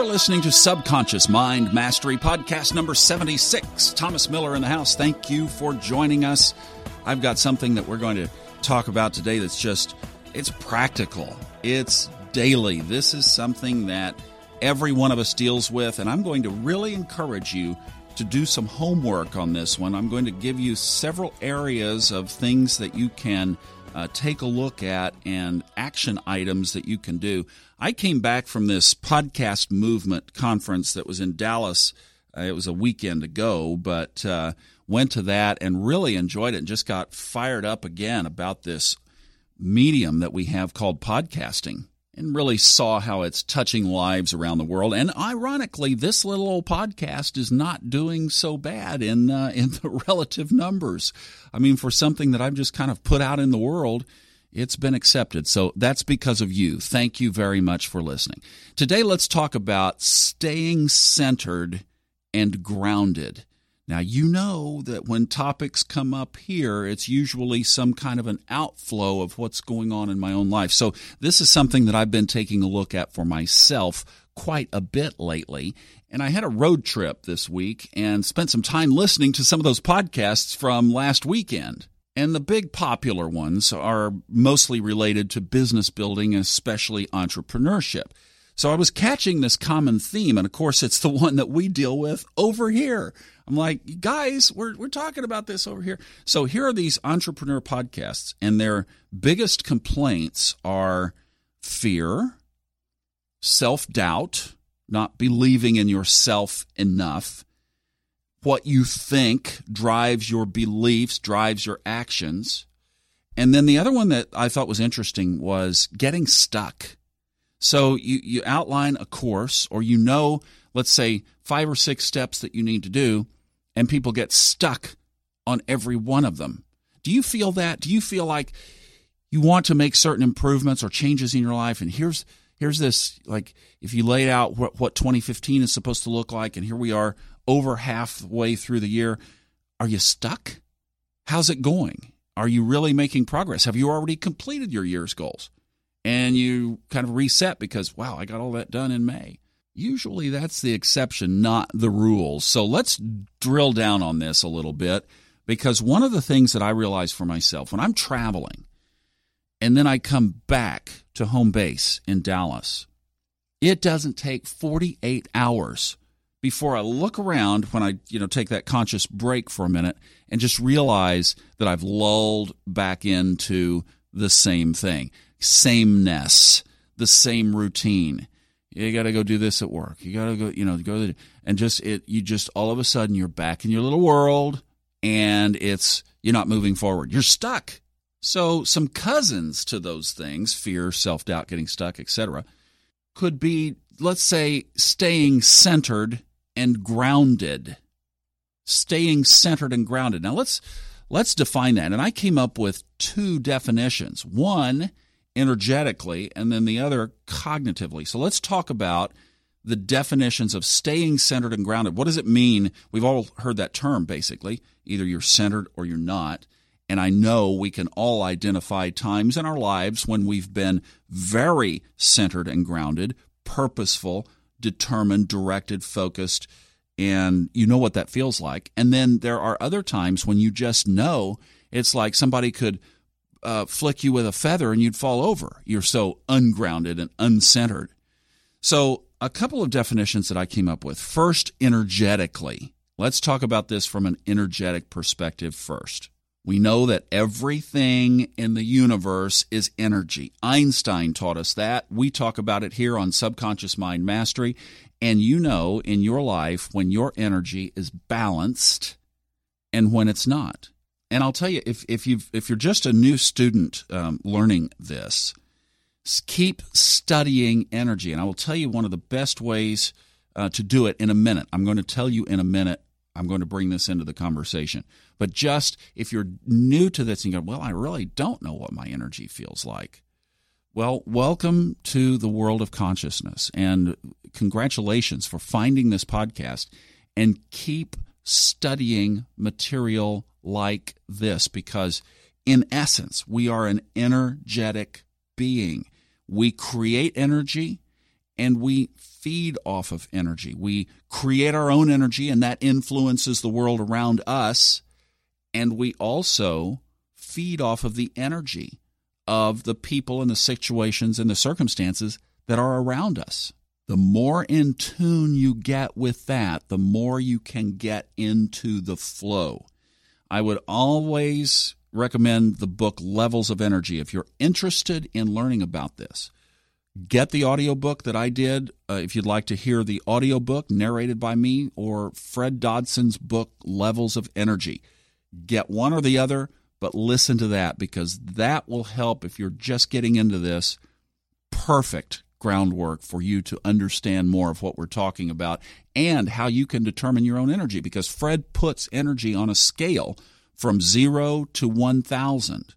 are listening to Subconscious Mind Mastery Podcast number 76. Thomas Miller in the house. Thank you for joining us. I've got something that we're going to talk about today that's just it's practical. It's daily. This is something that every one of us deals with and I'm going to really encourage you to do some homework on this one. I'm going to give you several areas of things that you can uh, take a look at and action items that you can do. I came back from this podcast movement conference that was in Dallas. Uh, it was a weekend ago, but uh, went to that and really enjoyed it and just got fired up again about this medium that we have called podcasting and really saw how it's touching lives around the world. And ironically, this little old podcast is not doing so bad in uh, in the relative numbers. I mean, for something that I've just kind of put out in the world, it's been accepted. So that's because of you. Thank you very much for listening. Today, let's talk about staying centered and grounded. Now, you know that when topics come up here, it's usually some kind of an outflow of what's going on in my own life. So, this is something that I've been taking a look at for myself quite a bit lately. And I had a road trip this week and spent some time listening to some of those podcasts from last weekend. And the big popular ones are mostly related to business building, especially entrepreneurship. So I was catching this common theme, and of course, it's the one that we deal with over here. I'm like, guys, we're, we're talking about this over here. So here are these entrepreneur podcasts, and their biggest complaints are fear, self doubt, not believing in yourself enough, what you think drives your beliefs, drives your actions. And then the other one that I thought was interesting was getting stuck so you, you outline a course or you know, let's say, five or six steps that you need to do, and people get stuck on every one of them. Do you feel that? Do you feel like you want to make certain improvements or changes in your life? And here's here's this like if you laid out what, what 2015 is supposed to look like, and here we are over halfway through the year. Are you stuck? How's it going? Are you really making progress? Have you already completed your year's goals? and you kind of reset because, wow, I got all that done in May. Usually that's the exception, not the rule. So let's drill down on this a little bit because one of the things that I realize for myself when I'm traveling and then I come back to home base in Dallas, it doesn't take 48 hours before I look around when I, you know, take that conscious break for a minute and just realize that I've lulled back into the same thing sameness, the same routine. You got to go do this at work. You got to go, you know, go to, and just it. You just all of a sudden you're back in your little world, and it's you're not moving forward. You're stuck. So some cousins to those things, fear, self doubt, getting stuck, etc., could be, let's say, staying centered and grounded. Staying centered and grounded. Now let's let's define that. And I came up with two definitions. One energetically and then the other cognitively. So let's talk about the definitions of staying centered and grounded. What does it mean? We've all heard that term basically. Either you're centered or you're not. And I know we can all identify times in our lives when we've been very centered and grounded, purposeful, determined, directed, focused, and you know what that feels like. And then there are other times when you just know it's like somebody could uh, flick you with a feather and you'd fall over. You're so ungrounded and uncentered. So, a couple of definitions that I came up with. First, energetically. Let's talk about this from an energetic perspective first. We know that everything in the universe is energy. Einstein taught us that. We talk about it here on Subconscious Mind Mastery. And you know in your life when your energy is balanced and when it's not. And I'll tell you, if if you if you're just a new student um, learning this, keep studying energy. And I will tell you one of the best ways uh, to do it in a minute. I'm going to tell you in a minute. I'm going to bring this into the conversation. But just if you're new to this and you go, well, I really don't know what my energy feels like. Well, welcome to the world of consciousness, and congratulations for finding this podcast. And keep studying material like this because, in essence, we are an energetic being. We create energy and we feed off of energy. We create our own energy, and that influences the world around us. And we also feed off of the energy of the people and the situations and the circumstances that are around us. The more in tune you get with that, the more you can get into the flow. I would always recommend the book Levels of Energy if you're interested in learning about this. Get the audiobook that I did uh, if you'd like to hear the audiobook narrated by me or Fred Dodson's book Levels of Energy. Get one or the other, but listen to that because that will help if you're just getting into this. Perfect groundwork for you to understand more of what we're talking about and how you can determine your own energy because Fred puts energy on a scale from 0 to 1000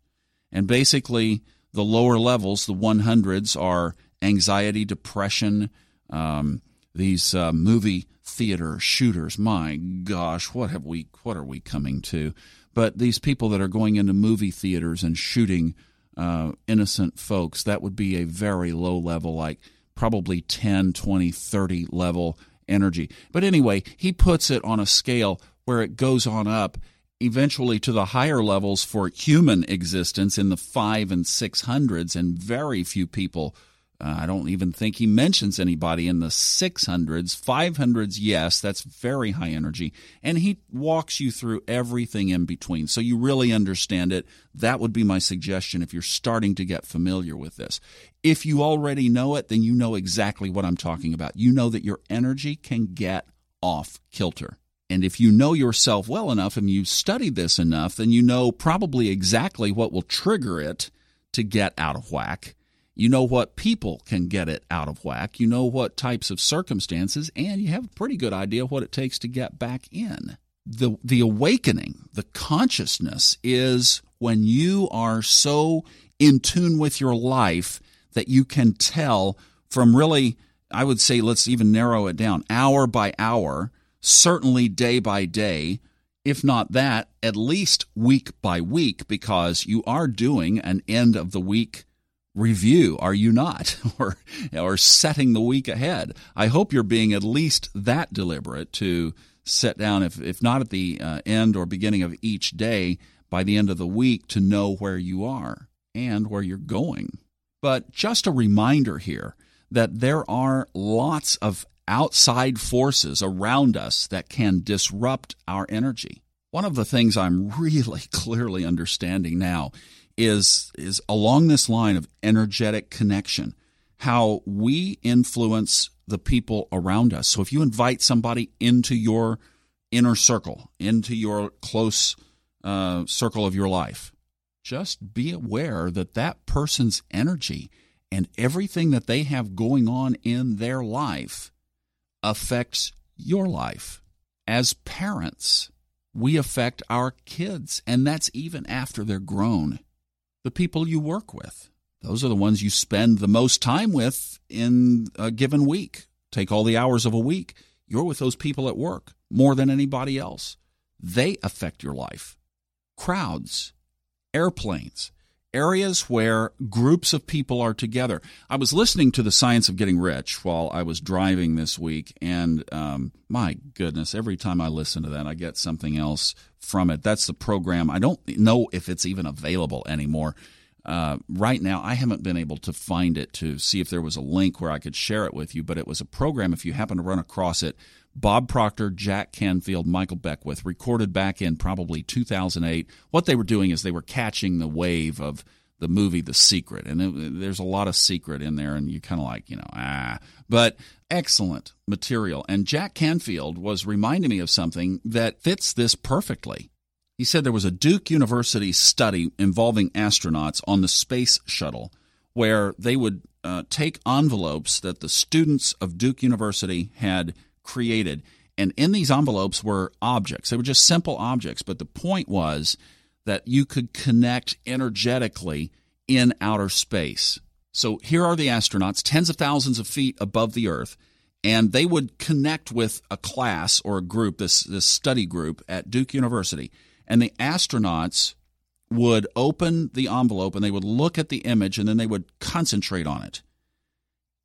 and basically the lower levels the 100s are anxiety depression um, these uh, movie theater shooters my gosh what have we what are we coming to but these people that are going into movie theaters and shooting uh, innocent folks, that would be a very low level, like probably 10, 20, 30 level energy. But anyway, he puts it on a scale where it goes on up eventually to the higher levels for human existence in the five and six hundreds, and very few people uh, I don't even think he mentions anybody in the 600s. 500s, yes, that's very high energy. And he walks you through everything in between. So you really understand it. That would be my suggestion if you're starting to get familiar with this. If you already know it, then you know exactly what I'm talking about. You know that your energy can get off kilter. And if you know yourself well enough and you've studied this enough, then you know probably exactly what will trigger it to get out of whack you know what people can get it out of whack. You know what types of circumstances, and you have a pretty good idea what it takes to get back in. The, the awakening, the consciousness is when you are so in tune with your life that you can tell from really, I would say, let's even narrow it down, hour by hour, certainly day by day, if not that, at least week by week, because you are doing an end of the week review, are you not? or, or setting the week ahead. I hope you're being at least that deliberate to set down, if, if not at the uh, end or beginning of each day, by the end of the week to know where you are and where you're going. But just a reminder here that there are lots of outside forces around us that can disrupt our energy. One of the things I'm really clearly understanding now is is along this line of energetic connection, how we influence the people around us. So if you invite somebody into your inner circle, into your close uh, circle of your life, just be aware that that person's energy and everything that they have going on in their life affects your life. As parents, we affect our kids, and that's even after they're grown the people you work with. Those are the ones you spend the most time with in a given week. Take all the hours of a week. You're with those people at work more than anybody else. They affect your life. Crowds, airplanes, areas where groups of people are together. I was listening to The Science of Getting Rich while I was driving this week, and um, my goodness, every time I listen to that, I get something else from it. That's the program. I don't know if it's even available anymore. Uh, right now, I haven't been able to find it to see if there was a link where I could share it with you, but it was a program. If you happen to run across it, Bob Proctor, Jack Canfield, Michael Beckwith, recorded back in probably 2008. What they were doing is they were catching the wave of the movie The Secret. And it, there's a lot of secret in there, and you kind of like, you know, ah. But excellent material. And Jack Canfield was reminding me of something that fits this perfectly. He said there was a Duke University study involving astronauts on the space shuttle where they would uh, take envelopes that the students of Duke University had created. And in these envelopes were objects. They were just simple objects, but the point was that you could connect energetically in outer space. So here are the astronauts, tens of thousands of feet above the Earth, and they would connect with a class or a group, this, this study group at Duke University. And the astronauts would open the envelope and they would look at the image and then they would concentrate on it.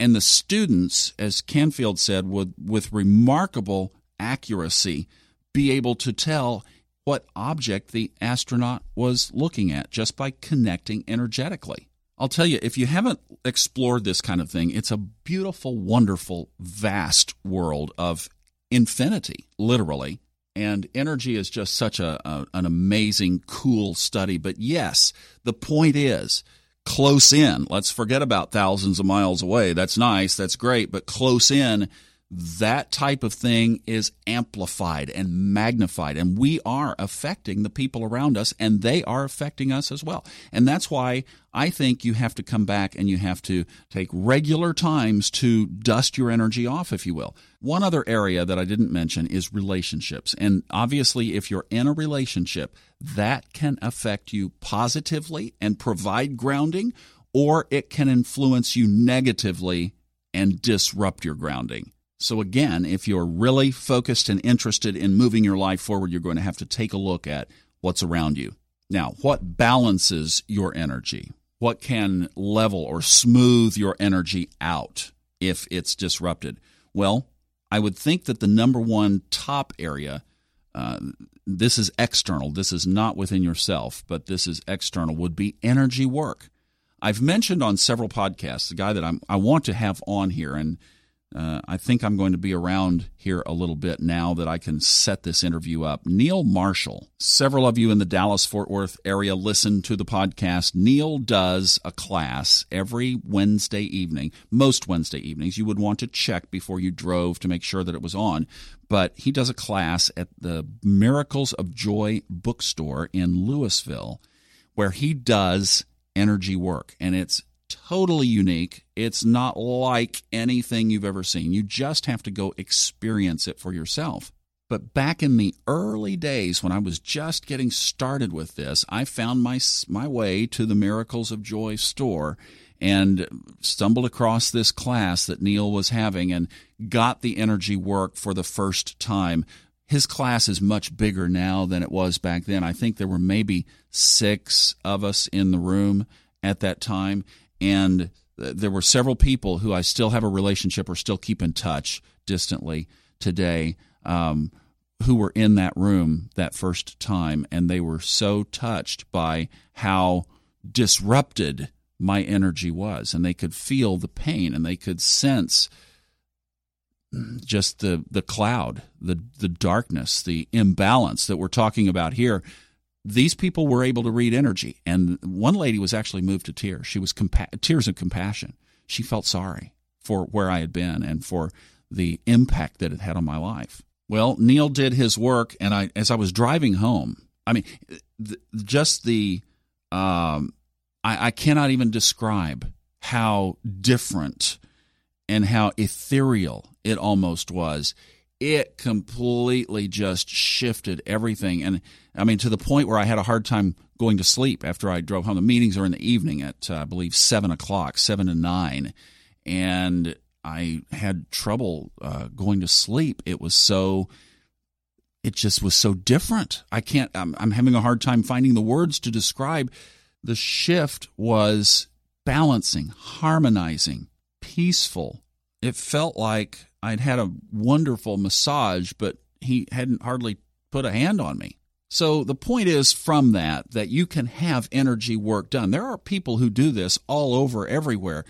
And the students, as Canfield said, would with remarkable accuracy be able to tell what object the astronaut was looking at just by connecting energetically. I'll tell you, if you haven't explored this kind of thing, it's a beautiful, wonderful, vast world of infinity, literally. And energy is just such a, a, an amazing, cool study. But yes, the point is close in. Let's forget about thousands of miles away. That's nice. That's great. But close in, that type of thing is amplified and magnified. And we are affecting the people around us, and they are affecting us as well. And that's why I think you have to come back and you have to take regular times to dust your energy off, if you will. One other area that I didn't mention is relationships. And obviously, if you're in a relationship, that can affect you positively and provide grounding, or it can influence you negatively and disrupt your grounding. So, again, if you're really focused and interested in moving your life forward, you're going to have to take a look at what's around you. Now, what balances your energy? What can level or smooth your energy out if it's disrupted? Well, I would think that the number one top area, uh, this is external, this is not within yourself, but this is external, would be energy work. I've mentioned on several podcasts the guy that I'm, I want to have on here, and uh, I think I'm going to be around here a little bit now that I can set this interview up. Neil Marshall. Several of you in the Dallas Fort Worth area listen to the podcast. Neil does a class every Wednesday evening, most Wednesday evenings. You would want to check before you drove to make sure that it was on. But he does a class at the Miracles of Joy bookstore in Lewisville where he does energy work. And it's totally unique. It's not like anything you've ever seen. You just have to go experience it for yourself. But back in the early days when I was just getting started with this, I found my my way to the Miracles of Joy store and stumbled across this class that Neil was having and got the energy work for the first time. His class is much bigger now than it was back then. I think there were maybe 6 of us in the room at that time and there were several people who I still have a relationship or still keep in touch distantly today um, who were in that room that first time, and they were so touched by how disrupted my energy was, and they could feel the pain and they could sense just the the cloud, the the darkness, the imbalance that we're talking about here these people were able to read energy. And one lady was actually moved to tears. She was compa- tears of compassion. She felt sorry for where I had been and for the impact that it had on my life. Well, Neil did his work, and I, as I was driving home, I mean, th- just the, um, I, I cannot even describe how different and how ethereal it almost was it completely just shifted everything. And I mean, to the point where I had a hard time going to sleep after I drove home. The meetings are in the evening at, uh, I believe, seven o'clock, seven to nine. And I had trouble uh, going to sleep. It was so, it just was so different. I can't, I'm, I'm having a hard time finding the words to describe. The shift was balancing, harmonizing, peaceful. It felt like I'd had a wonderful massage, but he hadn't hardly put a hand on me. So the point is from that that you can have energy work done. There are people who do this all over everywhere.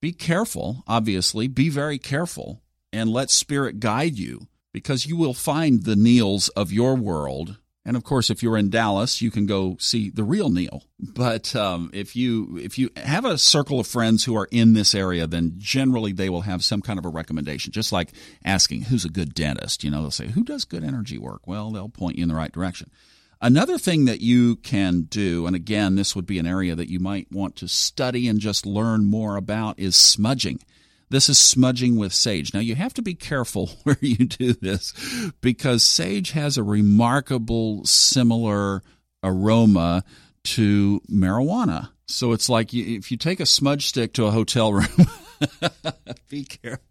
Be careful, obviously, be very careful and let spirit guide you because you will find the Neils of your world and of course, if you're in Dallas, you can go see the real Neil. But um, if you if you have a circle of friends who are in this area, then generally they will have some kind of a recommendation. Just like asking who's a good dentist, you know, they'll say who does good energy work. Well, they'll point you in the right direction. Another thing that you can do, and again, this would be an area that you might want to study and just learn more about, is smudging. This is smudging with sage. Now, you have to be careful where you do this because sage has a remarkable similar aroma to marijuana. So it's like if you take a smudge stick to a hotel room, be careful.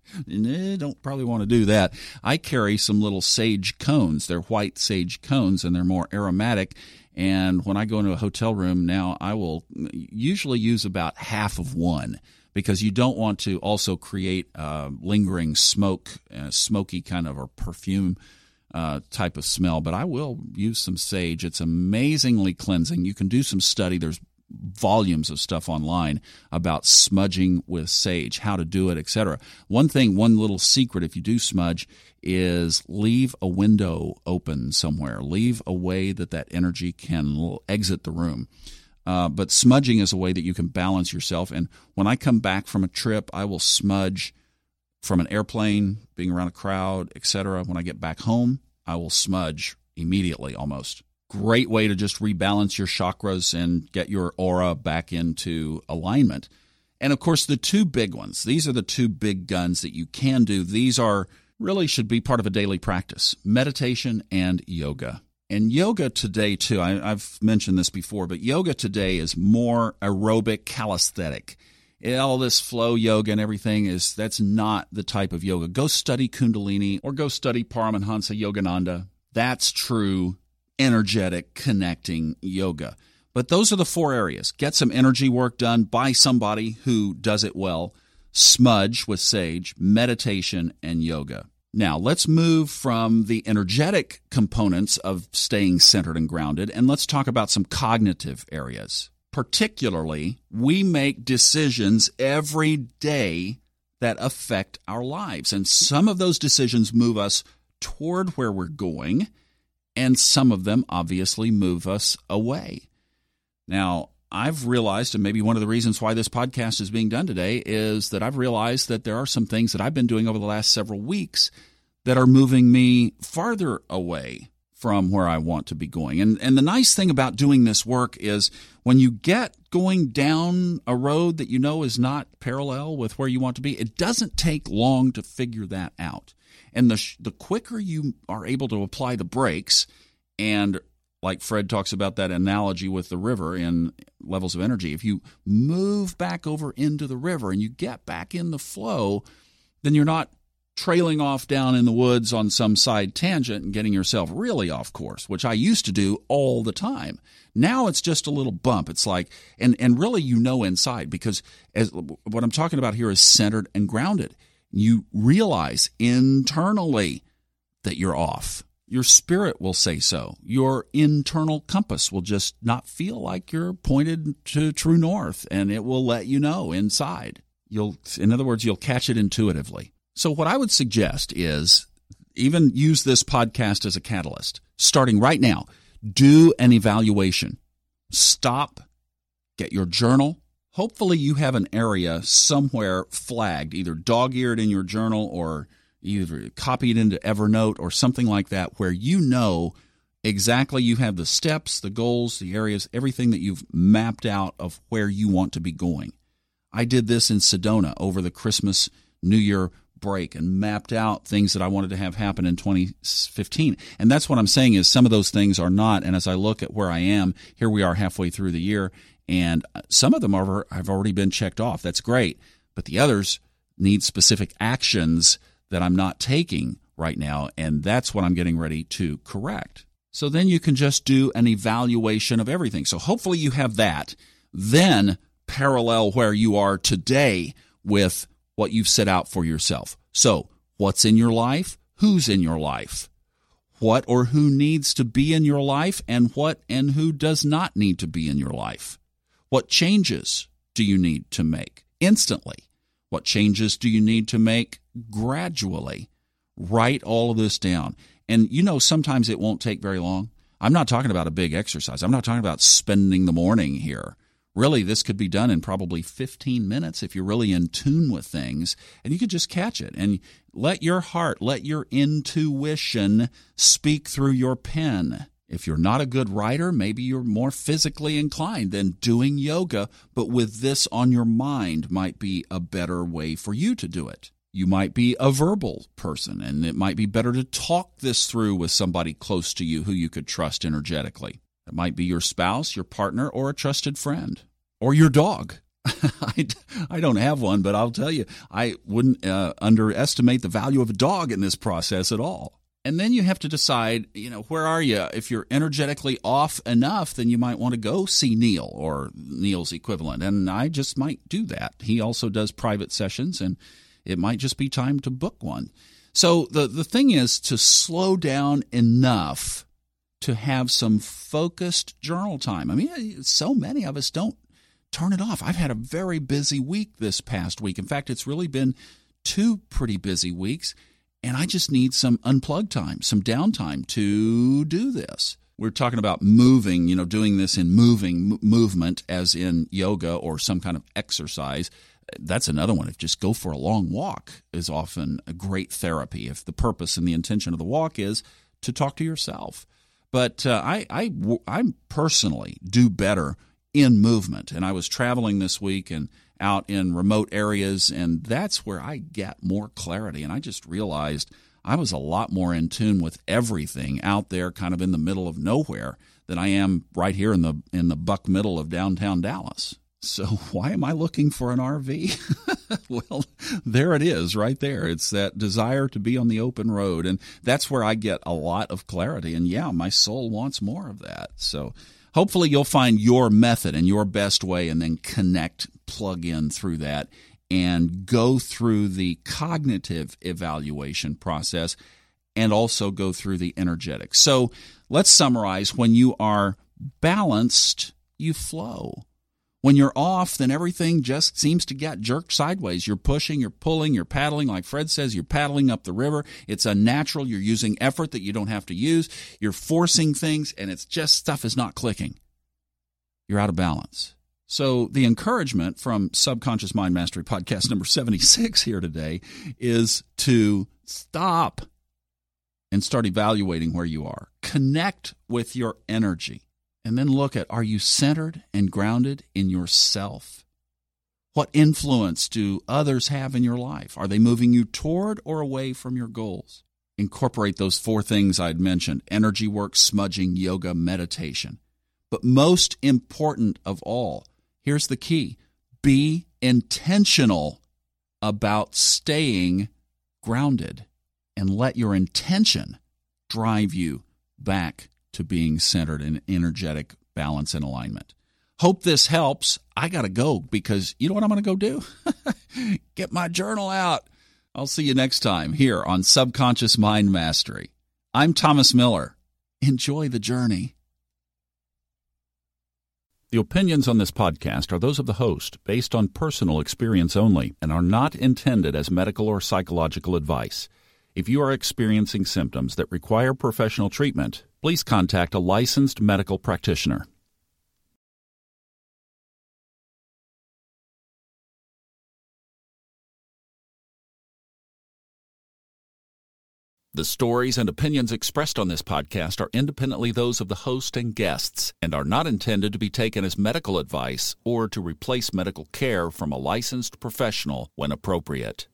don't probably want to do that. I carry some little sage cones. They're white sage cones and they're more aromatic. And when I go into a hotel room now, I will usually use about half of one because you don't want to also create uh, lingering smoke, uh, smoky kind of or perfume uh, type of smell. But I will use some sage. It's amazingly cleansing. You can do some study. There's volumes of stuff online about smudging with sage, how to do it, etc. One thing, one little secret if you do smudge is leave a window open somewhere. Leave a way that that energy can exit the room. Uh, but smudging is a way that you can balance yourself. And when I come back from a trip, I will smudge from an airplane, being around a crowd, etc. When I get back home, I will smudge immediately almost. Great way to just rebalance your chakras and get your aura back into alignment. And of course, the two big ones, these are the two big guns that you can do. These are really should be part of a daily practice meditation and yoga. And yoga today, too, I, have mentioned this before, but yoga today is more aerobic calisthenic. All this flow yoga and everything is that's not the type of yoga. Go study Kundalini or go study Paramahansa Yogananda. That's true, energetic, connecting yoga. But those are the four areas. Get some energy work done by somebody who does it well, smudge with sage, meditation, and yoga. Now, let's move from the energetic components of staying centered and grounded, and let's talk about some cognitive areas. Particularly, we make decisions every day that affect our lives, and some of those decisions move us toward where we're going, and some of them obviously move us away. Now, I've realized, and maybe one of the reasons why this podcast is being done today is that I've realized that there are some things that I've been doing over the last several weeks that are moving me farther away from where I want to be going. And and the nice thing about doing this work is when you get going down a road that you know is not parallel with where you want to be, it doesn't take long to figure that out. And the the quicker you are able to apply the brakes and like Fred talks about that analogy with the river in levels of energy. If you move back over into the river and you get back in the flow, then you're not trailing off down in the woods on some side tangent and getting yourself really off course, which I used to do all the time. Now it's just a little bump. It's like, and, and really you know inside because as what I'm talking about here is centered and grounded. You realize internally that you're off your spirit will say so. Your internal compass will just not feel like you're pointed to true north and it will let you know inside. You'll in other words, you'll catch it intuitively. So what I would suggest is even use this podcast as a catalyst. Starting right now, do an evaluation. Stop, get your journal. Hopefully you have an area somewhere flagged, either dog-eared in your journal or either copy it into Evernote or something like that, where you know exactly you have the steps, the goals, the areas, everything that you've mapped out of where you want to be going. I did this in Sedona over the Christmas, New Year break and mapped out things that I wanted to have happen in 2015. And that's what I'm saying is some of those things are not. And as I look at where I am, here we are halfway through the year, and uh, some of them are have already been checked off. That's great, but the others need specific actions that I'm not taking right now, and that's what I'm getting ready to correct. So then you can just do an evaluation of everything. So hopefully you have that. Then parallel where you are today with what you've set out for yourself. So, what's in your life? Who's in your life? What or who needs to be in your life and what and who does not need to be in your life? What changes do you need to make instantly? What changes do you need to make gradually? Write all of this down. And you know, sometimes it won't take very long. I'm not talking about a big exercise. I'm not talking about spending the morning here. Really, this could be done in probably 15 minutes if you're really in tune with things and you could just catch it and let your heart, let your intuition speak through your pen. If you're not a good writer, maybe you're more physically inclined, than doing yoga, but with this on your mind might be a better way for you to do it. You might be a verbal person, and it might be better to talk this through with somebody close to you who you could trust energetically. It might be your spouse, your partner, or a trusted friend, or your dog. I, I don't have one, but I'll tell you, I wouldn't uh, underestimate the value of a dog in this process at all. And then you have to decide, you know, where are you? If you're energetically off enough, then you might want to go see Neil or Neil's equivalent. And I just might do that. He also does private sessions, and it might just be time to book one. So the, the thing is to slow down enough to have some focused journal time. I mean, eh, so many of us don't turn it off. I've had a very busy week this past week. In fact, it's really been two pretty busy weeks and I just need some unplug time, some downtime to do this. We're talking about moving, you know, doing this in moving m- movement, as in yoga or some kind of exercise. That's another one. If just go for a long walk is often a great therapy. If the purpose and the intention of the walk is to talk to yourself, but uh, I, I, I personally do better in movement. And I was traveling this week and out in remote areas, and that's where I get more clarity. And I just realized I was a lot more in tune with everything out there, kind of in the middle of nowhere, than I am right here in the in the buck middle of downtown Dallas. So why am I looking for an RV? well, there it is right there. It's that desire to be on the open road and that's where I get a lot of clarity and yeah, my soul wants more of that. So hopefully you'll find your method and your best way and then connect, plug in through that, and go through the cognitive evaluation process and also go through the energetic. So let's summarize when you are balanced, you flow. When you're off, then everything just seems to get jerked sideways. You're pushing, you're pulling, you're paddling. Like Fred says, you're paddling up the river. It's unnatural. You're using effort that you don't have to use. You're forcing things, and it's just stuff is not clicking. You're out of balance. So, the encouragement from Subconscious Mind Mastery podcast number 76 here today is to stop and start evaluating where you are. Connect with your energy and then look at are you centered and grounded in yourself? What influence do others have in your life? Are they moving you toward or away from your goals? Incorporate those four things I'd mentioned energy work, smudging, yoga, meditation. But most important of all, here's the key be intentional about staying grounded and let your intention drive you back to being centered in energetic balance and alignment. Hope this helps. I got to go because you know what I'm going to go do? Get my journal out. I'll see you next time here on Subconscious Mind Mastery. I'm Thomas Miller. Enjoy the journey. The opinions on this podcast are those of the host, based on personal experience only, and are not intended as medical or psychological advice. If you are experiencing symptoms that require professional treatment, please contact a licensed medical practitioner. The stories and opinions expressed on this podcast are independently those of the host and guests and are not intended to be taken as medical advice or to replace medical care from a licensed professional when appropriate.